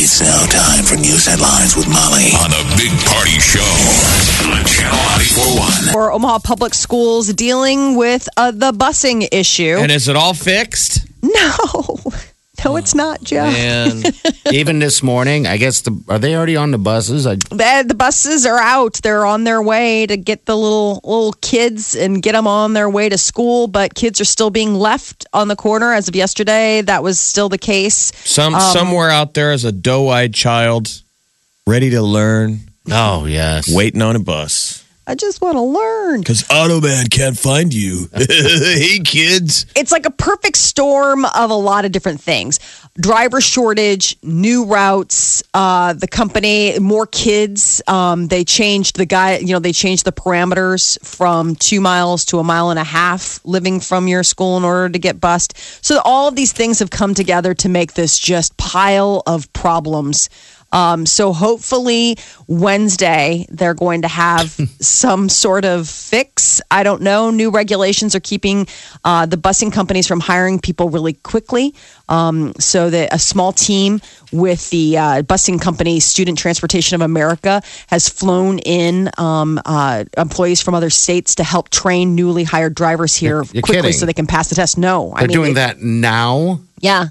It's now time for news headlines with Molly on a big party show on Channel 941. for Omaha Public Schools dealing with uh, the busing issue. And is it all fixed? no, no, it's not, Joe. And Even this morning, I guess the are they already on the buses? I, The, the buses are out. They're on their way to get the little little kids and get them on their way to school. But kids are still being left on the corner as of yesterday. That was still the case. some Um, somewhere out there is a doe-eyed child ready to learn, oh yes, waiting on a bus. I just want to learn. Because Automan can't find you. hey, kids. it's like a perfect storm of a lot of different things driver shortage new routes uh, the company more kids um, they changed the guy you know they changed the parameters from two miles to a mile and a half living from your school in order to get bused so all of these things have come together to make this just pile of problems um, so hopefully Wednesday they're going to have some sort of fix. I don't know. New regulations are keeping uh, the busing companies from hiring people really quickly. Um, so that a small team with the uh, busing company Student Transportation of America has flown in um, uh, employees from other states to help train newly hired drivers here You're- you're quickly kidding. so they can pass the test. No, they're mean, doing that now. yeah.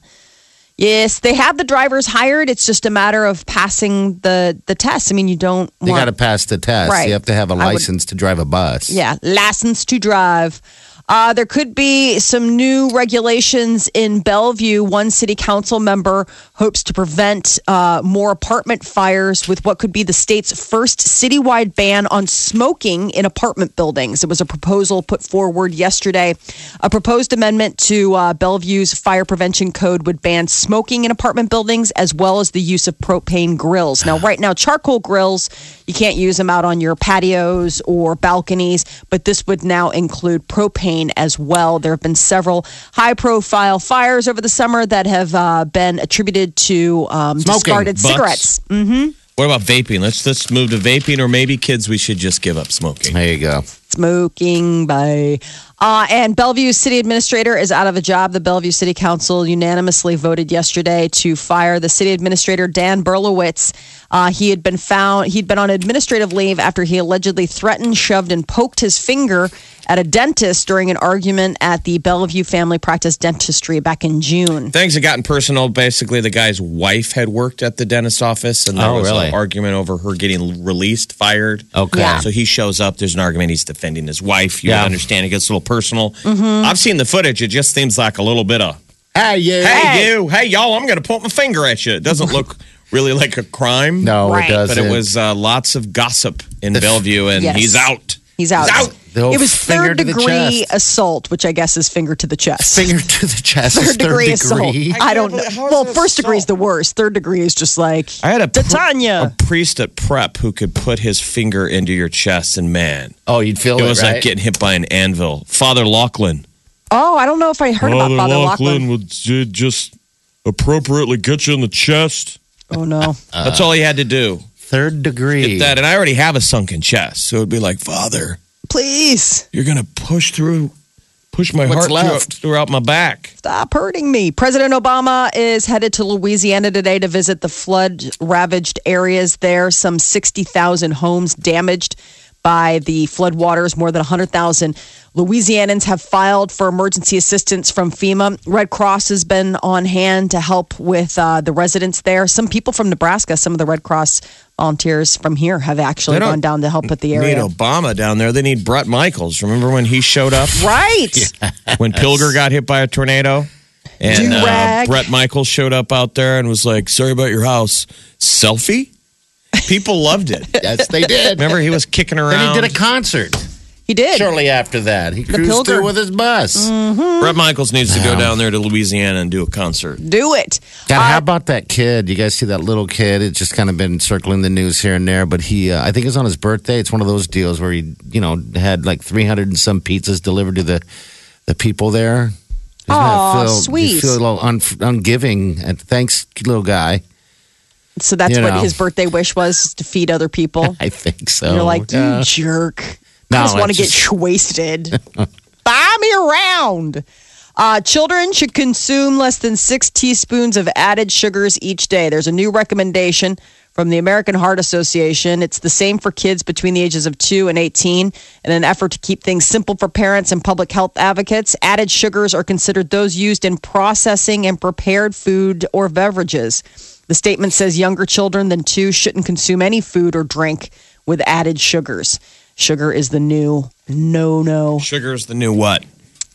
Yes, they have the drivers hired. It's just a matter of passing the the test. I mean, you don't You want got to pass the test. Right. You have to have a I would- license to drive a bus. yeah, license to drive. Uh, there could be some new regulations in Bellevue. One city council member hopes to prevent uh, more apartment fires with what could be the state's first citywide ban on smoking in apartment buildings. It was a proposal put forward yesterday. A proposed amendment to uh, Bellevue's fire prevention code would ban smoking in apartment buildings as well as the use of propane grills. Now, right now, charcoal grills, you can't use them out on your patios or balconies, but this would now include propane as well. There have been several high profile fires over the summer that have uh, been attributed to um, Smoking. discarded Butts. cigarettes. What about vaping? Let's let's move to vaping, or maybe kids, we should just give up smoking. There you go. smoking by. Uh, and Bellevue city administrator is out of a job. The Bellevue City Council unanimously voted yesterday to fire the city administrator Dan Berlowitz. Uh, he had been found he'd been on administrative leave after he allegedly threatened, shoved, and poked his finger at a dentist during an argument at the Bellevue Family Practice Dentistry back in June. Things had gotten personal. Basically, the guy's wife had worked at the dentist office, and there Oh, was really? an argument over her getting released, fired. Okay. Yeah. So he shows up. There's an argument. He's defending his wife. You Yeah. understand. It gets a little personal. Mm-hmm. I've seen the footage. It just seems like a little bit of, Hey, you. hey, you, hey, y'all, I'm going to point my finger at you. It doesn't look really like a crime. No, Right. it doesn't. But it was uh, lots of gossip in Bellevue, and Yes. he's out. He's out. He's out. The old It was finger third to the degree chest. assault, which I guess is finger to the chest. finger to the chest. is third degree assault. degree. I don't know. how is Well, it first degree is the worst. Third degree is just like I had a, pr- Titania. a priest at prep who could put his finger into your chest, and man, Oh, you'd feel it it, was right? like getting hit by an anvil. Father Lachlan. Oh, I don't know if I heard about Father Lachlan. would uh, just appropriately get you in the chest. Oh no. That's all he had to do. Third degree. Get that, and I already have a sunken chest, so it'd be like, Father, Please you're gonna push through, push my What's heart throughout, left? throughout my back. stop hurting me. President Obama is headed to Louisiana today to visit the flood ravaged areas there. Some 60,000 homes damaged by the flood waters. More than 100,000 Louisianans have filed for emergency assistance from FEMA. Red Cross has been on hand to help with uh, the residents there. Some people from Nebraska, some of the Red Cross volunteers from here have actually gone down to help with the They area. need Obama down there. They need Bret Michaels. Remember when he showed up? Right. when Pilger got hit by a tornado. And uh, Bret Michaels showed up out there and was like, sorry about your house. Selfie? People loved it. yes, they did. Remember, he was kicking around. Then around. he did a concert. He did. Shortly after that, he cruised Pilger. through with his bus. Bret Michaels needs to go down there to Louisiana and do a concert. Do it. God, Uh, how about that kid? You guys see that little kid? It's just kind of been circling the news here and there. But he, uh, I think it was on his birthday. It's one of those deals where he, you know, had like 300 and some pizzas delivered to the the people there. Doesn't Aw, that feel, You sweet. feel a little un, ungiving. And thanks, little guy. So that's You what know. his birthday wish was to feed other people. I think so. You're like, you jerk. No, I just want to get wasted. Buy me around. Uh, children should consume less than six teaspoons of added sugars each day. There's a new recommendation from the American Heart Association. It's the same for kids between the ages of 2 and 18. In an effort to keep things simple for parents and public health advocates, added sugars are considered those used in processing and prepared food or beverages. The statement says younger children than two shouldn't consume any food or drink with added sugars. Sugar is the new no no. Sugar is the new what?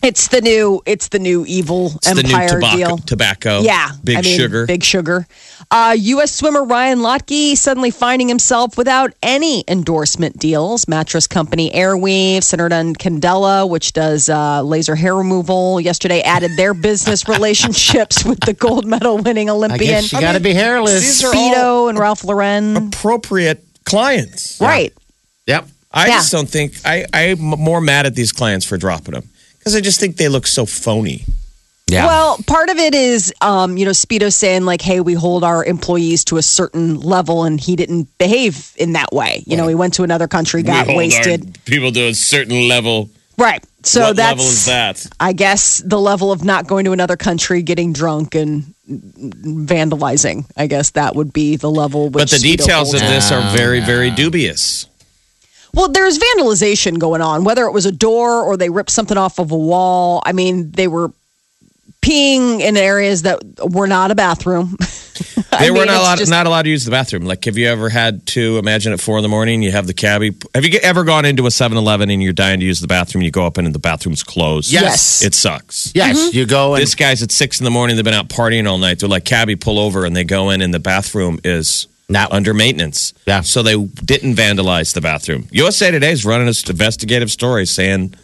It's the new it's the new evil It's the new empire tobacco. deal. Tobacco. Yeah, Big I mean, sugar. Big sugar. Uh, U.S. swimmer Ryan Lochte suddenly finding himself without any endorsement deals. Mattress company Airweave, Syneron Candela, which does uh, laser hair removal, yesterday added their business relationships with the gold medal winning I Olympian guess you got to be hairless. Speedo and Ralph Lauren. appropriate clients. Right. Yep. I Yeah. just don't think I, I'm more mad at these clients for dropping them because I just think they look so phony. Yeah. Well, part of it is, um, you know, Speedo saying like, "Hey, we hold our employees to a certain level," and he didn't behave in that way. You know, he went to another country, got wasted. people to a certain level. Right. So what that's level is that? I guess the level of not going to another country, getting drunk and vandalizing. I guess that would be the level. Which But the Speedo details of this are very, very dubious. Well, there's vandalization going on, whether it was a door or they ripped something off of a wall. I mean, they were peeing in areas that were not a bathroom. I They were mean, not allowed, just- not allowed to use the bathroom. Like, have you ever had to imagine at four in the morning, you have the cabbie? Have you ever gone into a 7 Eleven and you're dying to use the bathroom? You go up in and the bathroom's closed. Yes. It sucks. yes, mm-hmm. you go and This guy's at six in the morning. They've been out partying all night. They're like, cabbie, pull over. And they go in and the bathroom is Now- under maintenance. Yeah. So they didn't vandalize the bathroom. USA Today is running an investigative story saying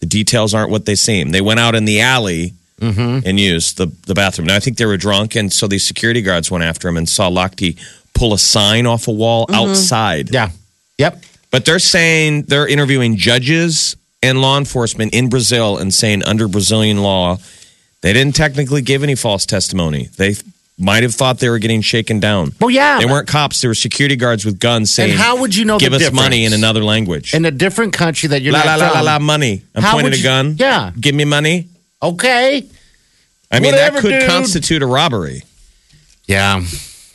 the details aren't what they seem. They went out in the alley mm-hmm. and used the, the bathroom. Now, I think they were drunk. And so these security guards went after him and saw Lochte pull a sign off a wall mm-hmm. outside. yeah, yep. But they're saying they're interviewing judges and law enforcement in Brazil and saying under Brazilian law, they didn't technically give any false testimony. They might have thought they were getting shaken down. Well, yeah. They weren't cops. They were security guards with guns saying, And how would you know give the us money in another language? in a different country that you're la, not la, la, la, from. la, money. I'm How pointing would a you- gun. Yeah. Give me money. Okay. I mean, Whatever, that could dude. constitute a robbery. Yeah.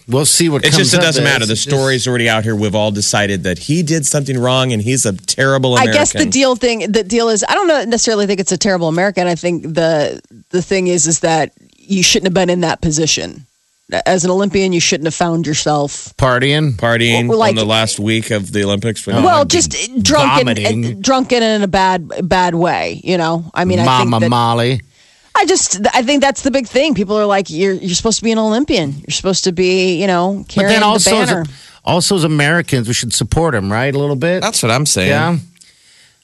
We'll see what It's comes just, it of doesn't this. matter. The It's just- story's already out here. We've all decided that he did something wrong and he's a terrible I American. guess the deal thing, the deal is, I don't know- necessarily think it's a terrible American. I think the the thing is, is that you shouldn't have been in that position. As an Olympian, you shouldn't have found yourself. partying. partying Well, like- on the last week of the Olympics. Oh, well, I'd be just drunken, vomiting. uh, drunken in a bad, bad way. You know, I mean, I Mama think that, Molly. I just, I think that's the big thing. People are like, you're, you're supposed to be an Olympian. You're supposed to be, you know, But carrying then also, the as, banner. also as Americans, we should support him, right? A little bit. That's what I'm saying. yeah.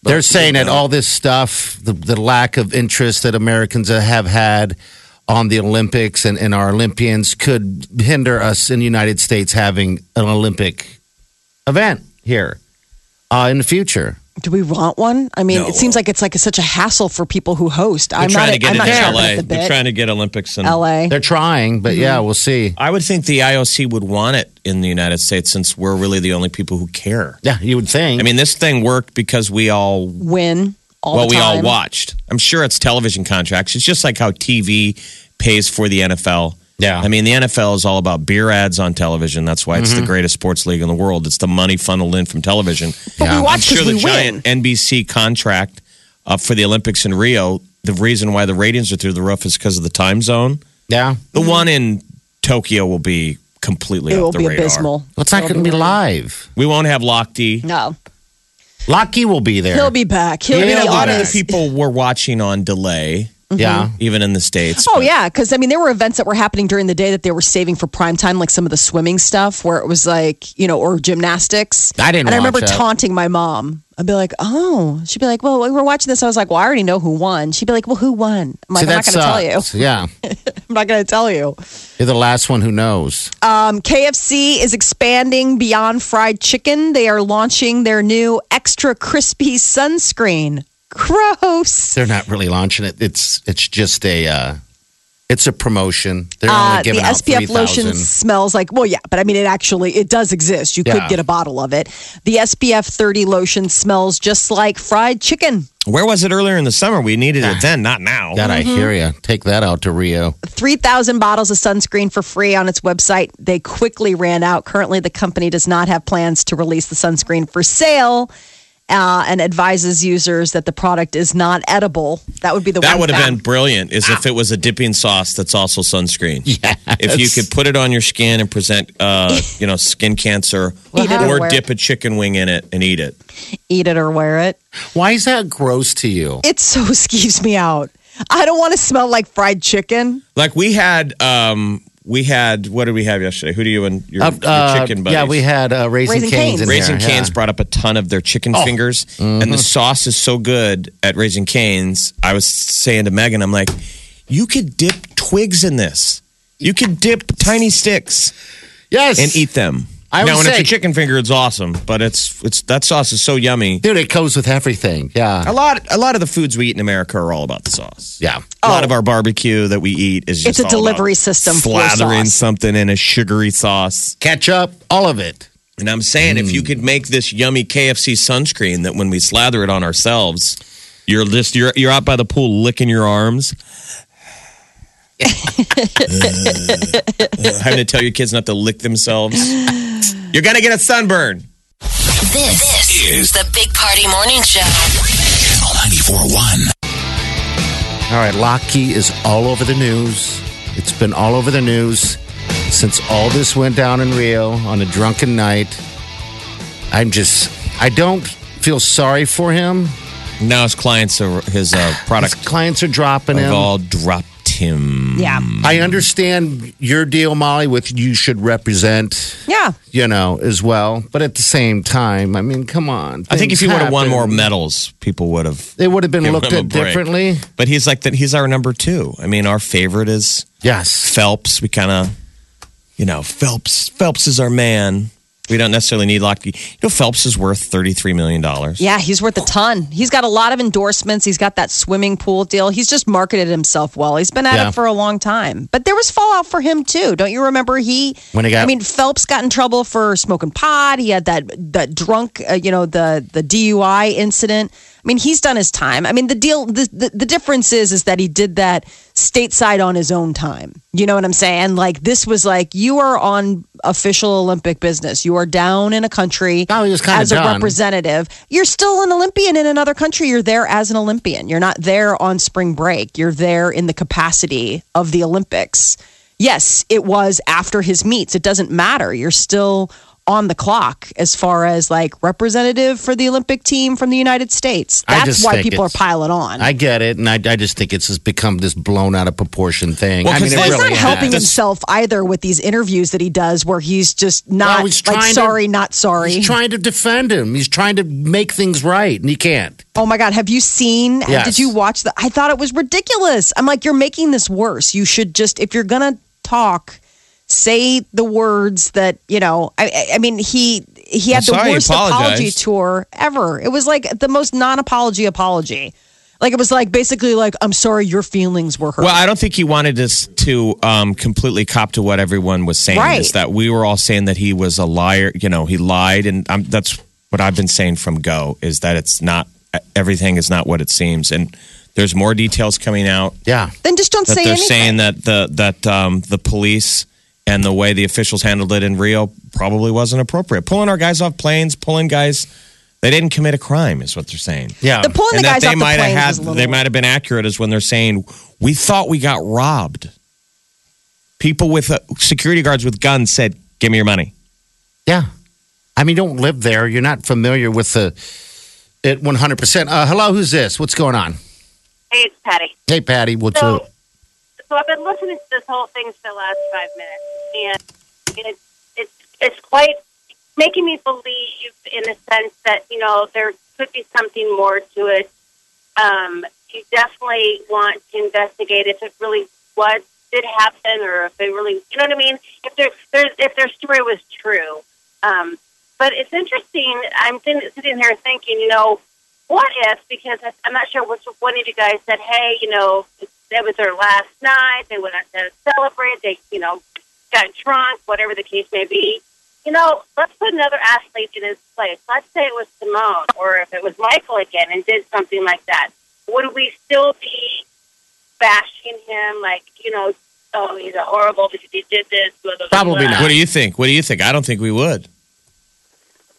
They're saying that all this stuff, the, the lack of interest that Americans have had on the Olympics and, and our Olympians could hinder us in the United States having an Olympic event here uh, in the future. Do we want one? I mean, No. it seems like it's like a, such a hassle for people who host. They're I'm trying not, to get I'm it in LA. the They're trying to get Olympics in LA. They're trying, but yeah, we'll see. I would think the IOC would want it in the United States since we're really the only people who care. Yeah, you would think. I mean, this thing worked because we all win all well, the we all watched. I'm sure it's television contracts. It's just like how TV pays for the NFL. Yeah. I mean, the NFL is all about beer ads on television. That's why it's the greatest sports league in the world. It's the money funneled in from television. But we watch I'm watch sure the we giant win. NBC contract uh, for the Olympics in Rio, the reason why the ratings are through the roof is because of the time zone. yeah. The one in Tokyo will be completely Mm-hmm. It off will the be radar. abysmal. Well, it's not going to be live. We won't have Lochte. No, Lochte will be there. he'll be back. He'll I mean, be a lot of his- people were watching on delay, mm-hmm. Yeah. even in the states. Oh but- yeah, because I mean, there were events that were happening during the day that they were saving for prime time, like some of the swimming stuff, where it was like you know, or gymnastics. I didn't And I watch remember that. taunting my mom I'd be like, oh. She'd be like, well, we were watching this. I was like, well, I already know who won. She'd be like, well, who won? I'm like, See, I'm not going to tell you. Yeah. I'm not going to tell you. You're the last one who knows. Um, KFC is expanding beyond fried chicken. They are launching their new extra crispy sunscreen. Gross. They're not really launching it. It's it's just a uh, it's a promotion. They're Uh, only the out SPF 3,000. lotion smells like well, yeah, but I mean, it actually it does exist. You could get a bottle of it. The SPF 30 lotion smells just like fried chicken. Where was it earlier in the summer? We needed it then, not now. God, I Mm-hmm. hear you. Take that out to Rio. 3,000 bottles of sunscreen for free on its website. They quickly ran out. Currently, the company does not have plans to release the sunscreen for sale. Uh, and advises users that the product is not edible. That would be the That one would have been brilliant. Is if it was a dipping sauce that's also sunscreen. Yeah. If you could put it on your skin and present, uh, you know, skin cancer, Eat or or wear dip a chicken wing in it and eat it. eat it or wear it. Why is that gross to you? It so skeeves me out. I don't want to smell like fried chicken. Like we had, um, we had. What did we have yesterday? Who do you and your, Uh, your chicken buddies? yeah, we had uh, Raising, Raising Canes. Cane's. in Raising here, Canes yeah. brought up a ton of their chicken fingers, and the sauce is so good at Raising Canes. I was saying to Megan, I'm like, you could dip twigs in this. You could dip tiny sticks Yes, and eat them. I now, would when it's a chicken finger, it's awesome, but it's it's that sauce is so yummy. dude. It goes with everything. Yeah, A Yeah, lot a lot of the foods we eat in America are all about the sauce. yeah. A lot oh. of our barbecue that we eat is just It's a all about delivery system for slathering sauce. something in a sugary sauce. Ketchup, all of it. And I'm saying, if you mm. could make this yummy KFC sunscreen that when we slather it on ourselves, you're just you're you're out by the pool licking your arms. having to tell your kids not to lick themselves. You're gonna get a sunburn. This This, is the Big Party Morning Show. Channel 94.1. All right, Lochte is all over the news. It's been all over the news since all this went down in Rio on a drunken night. I'm just, I don't feel sorry for him. Now his clients are his uh, His product clients are dropping have him. all dropped him. Yeah. I understand your deal, Molly, with you should represent, Yeah. you know, as well. But at the same time, I mean, come on. I think if things he would have won more medals, people would have. It would have been looked at differently. But he's like that. He's our number two. I mean, our favorite is Yes. Phelps. We kind of, you know, Phelps. Phelps is our man. We don't necessarily need Lochte. You know, Phelps is worth thirty-three million dollars. Yeah, he's worth a ton. He's got a lot of endorsements. He's got that swimming pool deal. He's just marketed himself well. He's been at Yeah. it for a long time. But there was fallout for him too. Don't you remember he When he got- I mean, Phelps got in trouble for smoking pot. He had that that drunk, uh, you know, the the DUI incident. I mean, he's done his time. I mean, the deal the, the the difference is is that he did that stateside on his own time. You know what I'm saying? Like this was like you are on official Olympic business. You are down in a country No, as a done. representative. You're still an Olympian in another country. You're there as an Olympian. You're not there on spring break. You're there in the capacity of the Olympics. Yes, it was after his meets. It doesn't matter. You're still on the clock as far as like representative for the Olympic team from the United States. That's why people are piling on. I get it, and I, I just think it's just become this blown out of proportion thing. Well, I mean, 'cause it Well, he's really not has. helping has. himself either with these interviews that he does, where he's just not No, he's like trying to- sorry, not sorry. He's trying to defend him. He's trying to make things right, and he can't. Oh my God, have you seen? Uh, yes. Did you watch the? I thought it was ridiculous. I'm like, you're making this worse. You should just, if you're gonna talk, say the words that you know. I, I- I mean, he he had I'm the worst apology tour ever. It was like the most non-apology apology. Like it was like basically like, I'm sorry, your feelings were hurt. Well, I don't think he wanted us to um, completely cop to what everyone was saying. Right. Is that we were all saying that he was a liar. You know, he lied, and um, that's what I've been saying from go. Is that it's not everything is not what it seems, and there's more details coming out Yeah. then just don't that say they're anything. saying that the that um, the police and the way the officials handled it in Rio probably wasn't appropriate. Pulling our guys off planes, pulling guys. They didn't commit a crime, is what they're saying. Yeah. the pulling and the guys they off the might planes have had little. they might have been accurate as when they're saying we thought we got robbed. People with uh, security guards with guns said, "Give me your money." Yeah. I mean, don't live there. You're not familiar with the it 100%. Uh, hello, who's this? What's going on? Hey, it's Patty. Hey, Patty, what's So, up? So I've been listening to this whole thing for the last five minutes, and it's it's it's quite making me believe in the sense that you know there's could be something more to it. Um, you definitely want to investigate if it really what did happen, or if they really, you know what I mean. If their if their story was true, um, but it's interesting. I'm sitting here thinking, you know, what if? Because I'm not sure which one of you guys said, hey, you know, that was their last night. They went out to celebrate. They, you know, got drunk, whatever the case may be. You know, let's put another athlete in his place. Let's say it was Simone, or if it was Michael again, and did something like that. Would we still be bashing him, like, you know, oh, he's a horrible because he did this? Blah, blah, blah, Probably not. What do you think? What do you think? I don't think we would.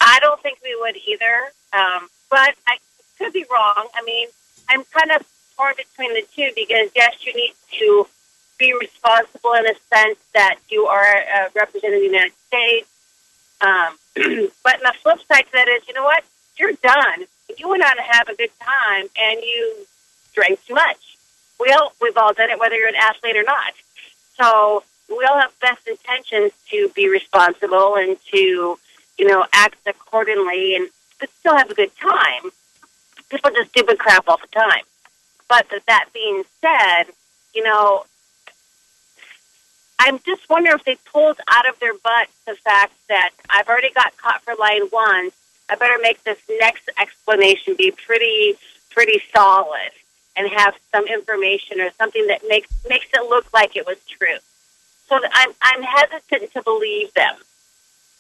I don't think we would either. Um, but I could be wrong. I mean, I'm kind of torn between the two because yes, you need to be responsible in a sense that you are uh, representing the United States. Um, but the flip side to that is, you know what? You're done. You went out and have a good time, and you drank too much. We all we've all done it, whether you're an athlete or not. So we all have best intentions to be responsible and to, you know, act accordingly and but still have a good time. People just do stupid crap all the time. But that, that being said, you know, I'm just wondering if they pulled out of their butt the fact that I've already got caught for lying once. I better make this next explanation be pretty, pretty solid and have some information or something that makes makes it look like it was true. So that I'm I'm hesitant to believe them.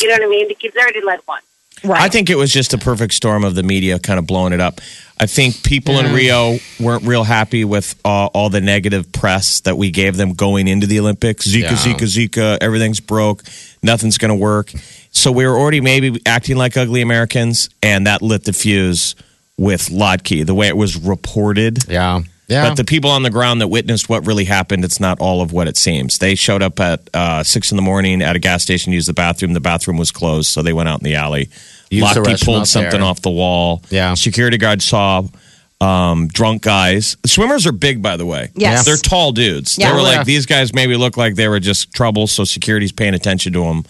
You know what I mean? Because they already led one. Right. I think it was just a perfect storm of the media kind of blowing it up. I think people in Rio weren't real happy with uh, all the negative press that we gave them going into the Olympics. Zika, Yeah. Zika, Zika, everything's broke, nothing's going to work. So we were already maybe acting like ugly Americans, and that lit the fuse with Lochte, the way it was reported. Yeah. Yeah. But the people on the ground that witnessed what really happened, it's not all of what it seems. They showed up at uh, six in the morning at a gas station, used the bathroom. The bathroom was closed, so they went out in the alley. Used the Lochte pulled something there. off the wall. Yeah. Security guard saw um, drunk guys. Swimmers are big, by the way. Yes. They're tall dudes. Yeah. They were Yeah. like, these guys maybe look like they were just trouble, so security's paying attention to them.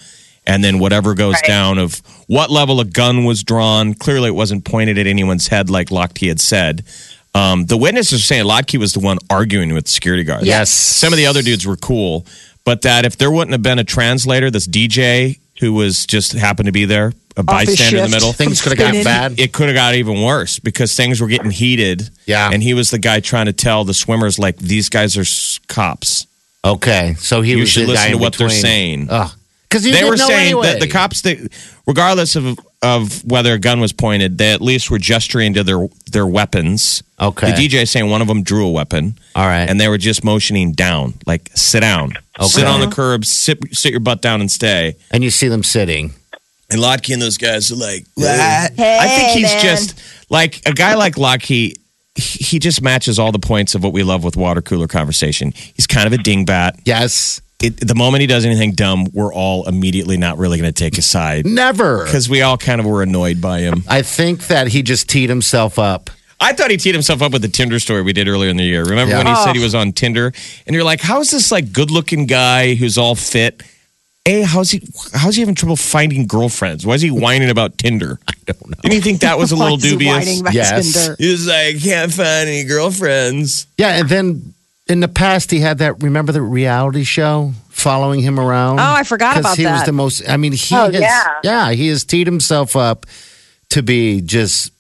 And then whatever goes Right. down of what level a gun was drawn, clearly it wasn't pointed at anyone's head like Lochte had said. Um, the witnesses are saying Lochte was the one arguing with the security guards. Yes. Some of the other dudes were cool, but that if there wouldn't have been a translator, this DJ who was just happened to be there, a Off his bystander in the shift. middle, Things could have got Spinning. bad. it could have got even worse because things were getting heated. Yeah. And he was the guy trying to tell the swimmers, like, these guys are s- cops. Okay. So he You was should the guy listen to in what they're between. saying. Because you they didn't were know saying anyway. that the cops, that, regardless of, of whether a gun was pointed, they at least were gesturing to their, their weapons. Okay. The DJ saying one of them drew a weapon. All right. And they were just motioning down, like, sit down. Sit on the curb, sit, sit your butt down and stay. and you see them sitting. And Lochte and those guys are like, Hey, I think he's man. just like a guy like Locke. He he just matches all the points of what we love with water cooler conversation. He's kind of a dingbat. Yes. It, the moment he does anything dumb, we're all immediately not really going to take his side Never. because we all kind of were annoyed by him. I think that he just teed himself up. I thought he teed himself up with the Tinder story we did earlier in the year. Remember Yeah. when he said he was on Tinder, and you're like, "How is this like good-looking guy who's all fit?" A, how's he? How's he having trouble finding girlfriends? Why is he whining about Tinder? I don't know. Didn't you think that was a little is he dubious? whining about Yes. Tinder? He was like, can't find any girlfriends. Yeah, and then in the past he had that. Remember the reality show following him around? Oh, I forgot about he was the most. I mean, he Oh, has. yeah. yeah, he has teed himself up to be just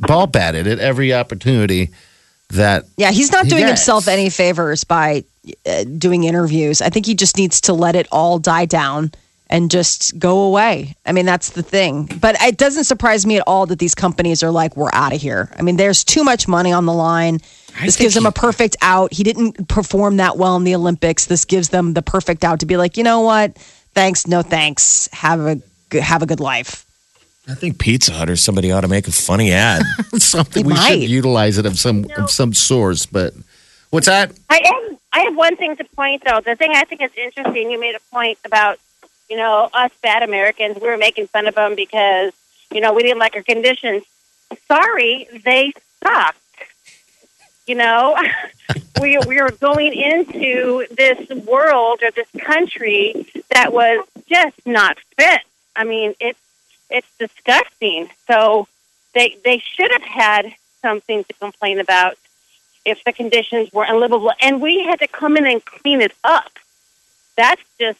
ball batted at every opportunity. That Yeah, he's not doing himself any favors by uh, doing interviews. I think he just needs to let it all die down and just go away. I mean, that's the thing. But it doesn't surprise me at all that these companies are like, we're out of here. I mean, there's too much money on the line. This gives him a perfect out. He didn't perform that well in the Olympics. This gives them the perfect out to be like, you know what? Thanks, no thanks. Have a good- have a good life. I think Pizza Hut or somebody ought to make a funny ad. something we might. should utilize it of some of some source. But what's that? I have, I have one thing to point though. The thing I think is interesting, you made a point about, you know, us bad Americans. We were making fun of them because, you know, we didn't like our conditions. Sorry, they sucked. You know, we we were going into this world or this country that was just not fit. I mean, it's it's disgusting. So, they they should have had something to complain about if the conditions were unlivable, and we had to come in and clean it up. That's just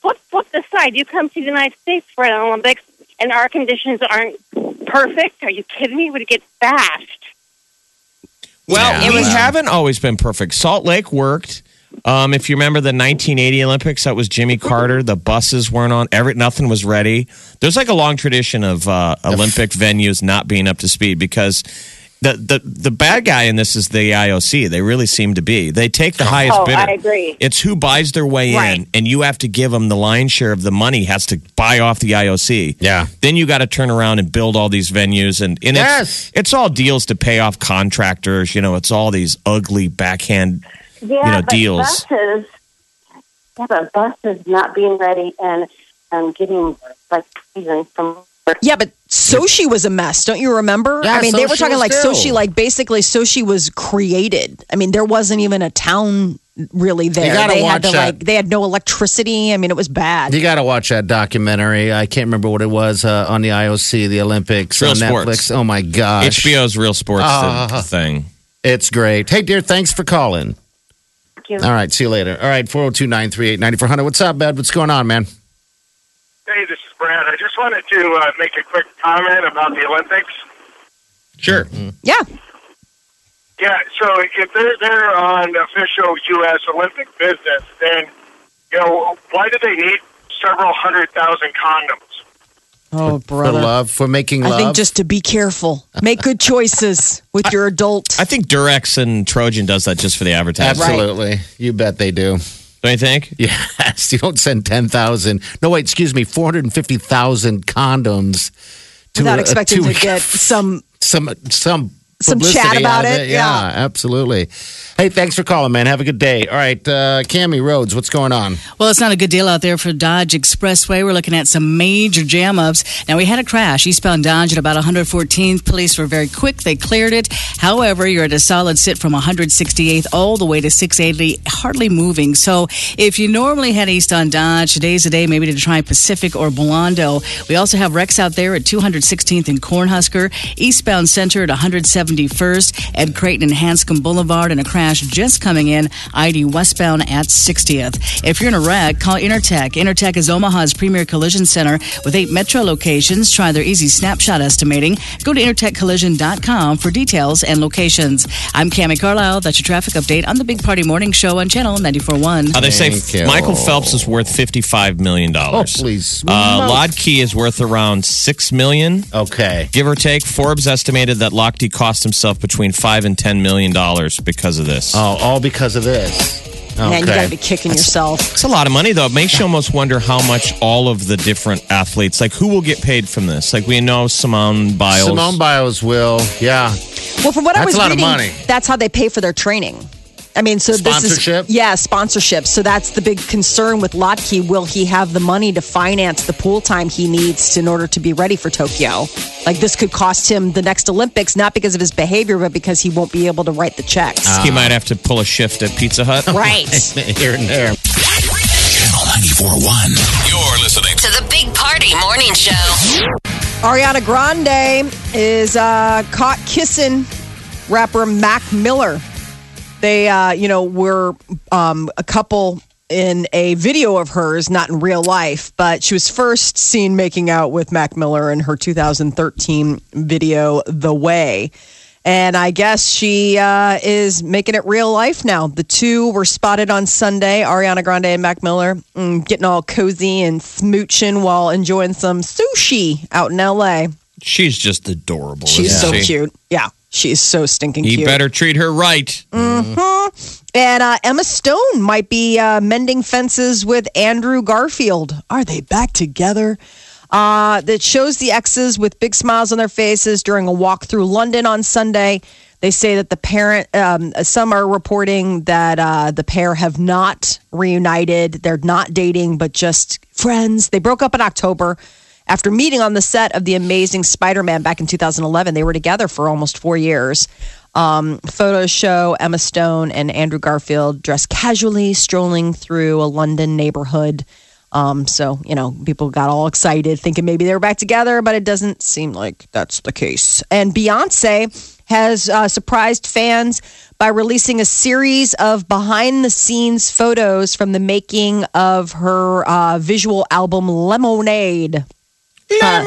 flip flip the side. You come to the United States for an Olympics, and our conditions aren't perfect. Are you kidding me? Would get bashed. Well, Yeah. we haven't always been perfect. Salt Lake worked. Um, if you remember the 1980 Olympics, that was Jimmy Carter. The buses weren't on. Every nothing was ready. There's like a long tradition of uh, Olympic venues not being up to speed because the, the the bad guy in this is the IOC. They really seem to be. They take the highest Oh, bidder. I agree. It's who buys their way Right. in, and you have to give them the lion's share of the money. Has to buy off the IOC. Yeah. Then you got to turn around and build all these venues, and, and Yes. it's it's all deals to pay off contractors. You know, it's all these ugly backhand. Yeah, you know, but deals. Buses, yeah, but buses not being ready and and getting like even from Yeah, but Sochi was a mess. Don't you remember? Yeah, I mean, they were talking like too. Sochi, like basically Sochi was created. I mean, there wasn't even a town really there. gotta they had to that. like they had no electricity. I mean, it was bad. You got to watch that documentary. I can't remember what it was uh, on the IOC, the Olympics, Real on sports. Netflix. Oh my gosh, HBO's Real Sports the- the thing. It's great. Hey, dear, thanks for calling. Thank you. All right, see you later. All right, 402 938 9400. What's up, Bud? What's going on, man? Hey, this is Brad. I just wanted to uh, make a quick comment about the Olympics. Sure. yeah, Yeah, so if they're they're on official U.S. Olympic business, then you know why do they need several hundred thousand condoms? oh For brother. love, for making I think just to be careful, make good choices with your adult. I think Durex and Trojan does that just for the advertising. Absolutely. You bet they do. Don't you think? Yes, you don't send 10,000. No, wait, excuse me, 450,000 condoms to without a- expecting to to get some some some Some chat about out of it, Yeah, yeah. absolutely. Hey, thanks for calling, man. Have a good day. All right, uh, Cammy Rhodes, what's going on? Well, it's not a good deal out there for Dodge Expressway. We're looking at some major jam ups. Now, we had a crash eastbound Dodge at about 114th. Police were very quick. They cleared it. However, you're at a solid sit from 168th all the way to 680, hardly moving. So, if you normally head east on Dodge, today's the day maybe to try Pacific or Blondo. We also have wrecks out there at 216th and Cornhusker, eastbound Center at 171st, Ed Creighton and Hanscom Boulevard, and a crash just coming in, ID westbound at 60th. If you're in a wreck, call Intertech. Intertech is Omaha's premier collision center with eight metro locations. Try their easy snapshot estimating. Go to intertechcollision.com for details and locations. I'm Cami Carlisle. That's your traffic update on the Big Party Morning Show on Channel 94.1. Uh, they say you. Michael Phelps is worth $55 million. Oh, please. Uh, Mo- Lod Key is worth around 6 million. Okay. Give or take, Forbes estimated that Lochte cost himself between five and ten million dollars because of this. Oh, all because of this. Okay. Man, you got to be kicking yourself. It's a lot of money, though. It makes you almost wonder how much all of the different athletes, like who will get paid from this. Like we know Simone Biles. Simone Biles will, yeah. Well, from what I That's was a lot of reading, money. that's how they pay for their training. I mean, so Sponsorship? this is yeah, sponsorship. So that's the big concern with Lochte. Will he have the money to finance the pool time he needs in order to be ready for Tokyo? Like this could cost him the next Olympics, not because of his behavior, but because he won't be able to write the checks. Ah. he might have to pull a shift at Pizza Hut. right. Here and there. Channel 94.1. You're listening To the Big Party Morning Show. Ariana Grande is uh, caught kissing rapper Mac Miller. They, uh, you know, were um, a couple in a video of hers, not in real life, but she was first seen making out with Mac Miller in her 2013 video, The Way. And I guess she uh, is making it real life now. The two were spotted on Sunday, Ariana Grande and Mac Miller, mm, getting all cozy and smooching while enjoying some sushi out in LA. She's just adorable. She's so she? cute. Yeah, she's so stinking He cute. better treat her right. And uh, Emma Stone might be uh, mending fences with Andrew Garfield. Are they back together? Uh, that shows the exes with big smiles on their faces during a walk through London on Sunday. They say that the parent, um, some are reporting that uh, the pair have not reunited. They're not dating, but just friends. They broke up in October after meeting on the set of The Amazing Spider Man back in 2011. They were together for almost four years. Um, photos show Emma Stone and Andrew Garfield dressed casually, strolling through a London neighborhood. Um, so you know, people got all excited, thinking maybe they were back together, but it doesn't seem like that's the case. And Beyonce has uh, surprised fans by releasing a series of behind the scenes photos from the making of her uh, visual album Lemonade. Lemonade.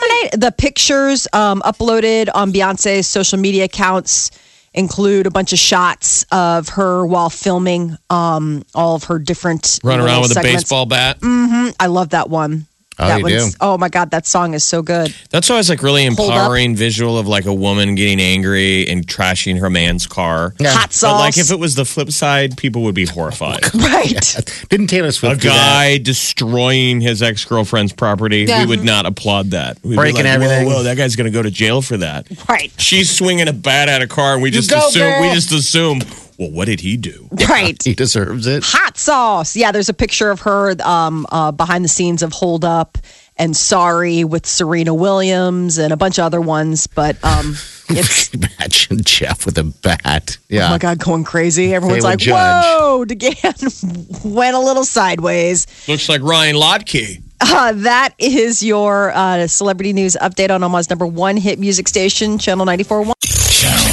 Lemonade. The pictures um, uploaded on Beyonce's social media accounts include a bunch of shots of her while filming um, all of her different Run around with a segments. baseball bat. I love that one. Oh, that you one's- do? Oh my god, that song is so good. That's always like really empowering visual of like a woman getting angry and trashing her man's car. Hot sauce. But like if it was the flip side, people would be horrified. right. Didn't Taylor a Swift do that? A guy destroying his ex girlfriend's property, Yeah. we would not applaud that. We'd be Breaking like, everything. Whoa, whoa, that guy's going to go to jail for that. Right. She's swinging a bat at a car, and we just go, assume. girl. We just assume. Well, what did he do? Right. He deserves it. Hot sauce. Yeah, there's a picture of her um, uh, behind the scenes of Hold Up and Sorry with Serena Williams and a bunch of other ones. But um, it's Imagine Jeff with a bat. Yeah. oh my god, going crazy. Everyone's like, judge. "Whoa!" DeGan went a little sideways. Looks like Ryan Lochte. Uh, that is your uh, celebrity news update on Omaha's number one hit music station, Channel 94.1. Channel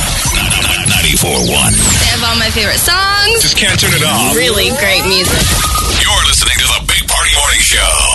94.1. All my favorite songs. Just can't turn it off. Really great music. You're listening to the Big Party Morning Show.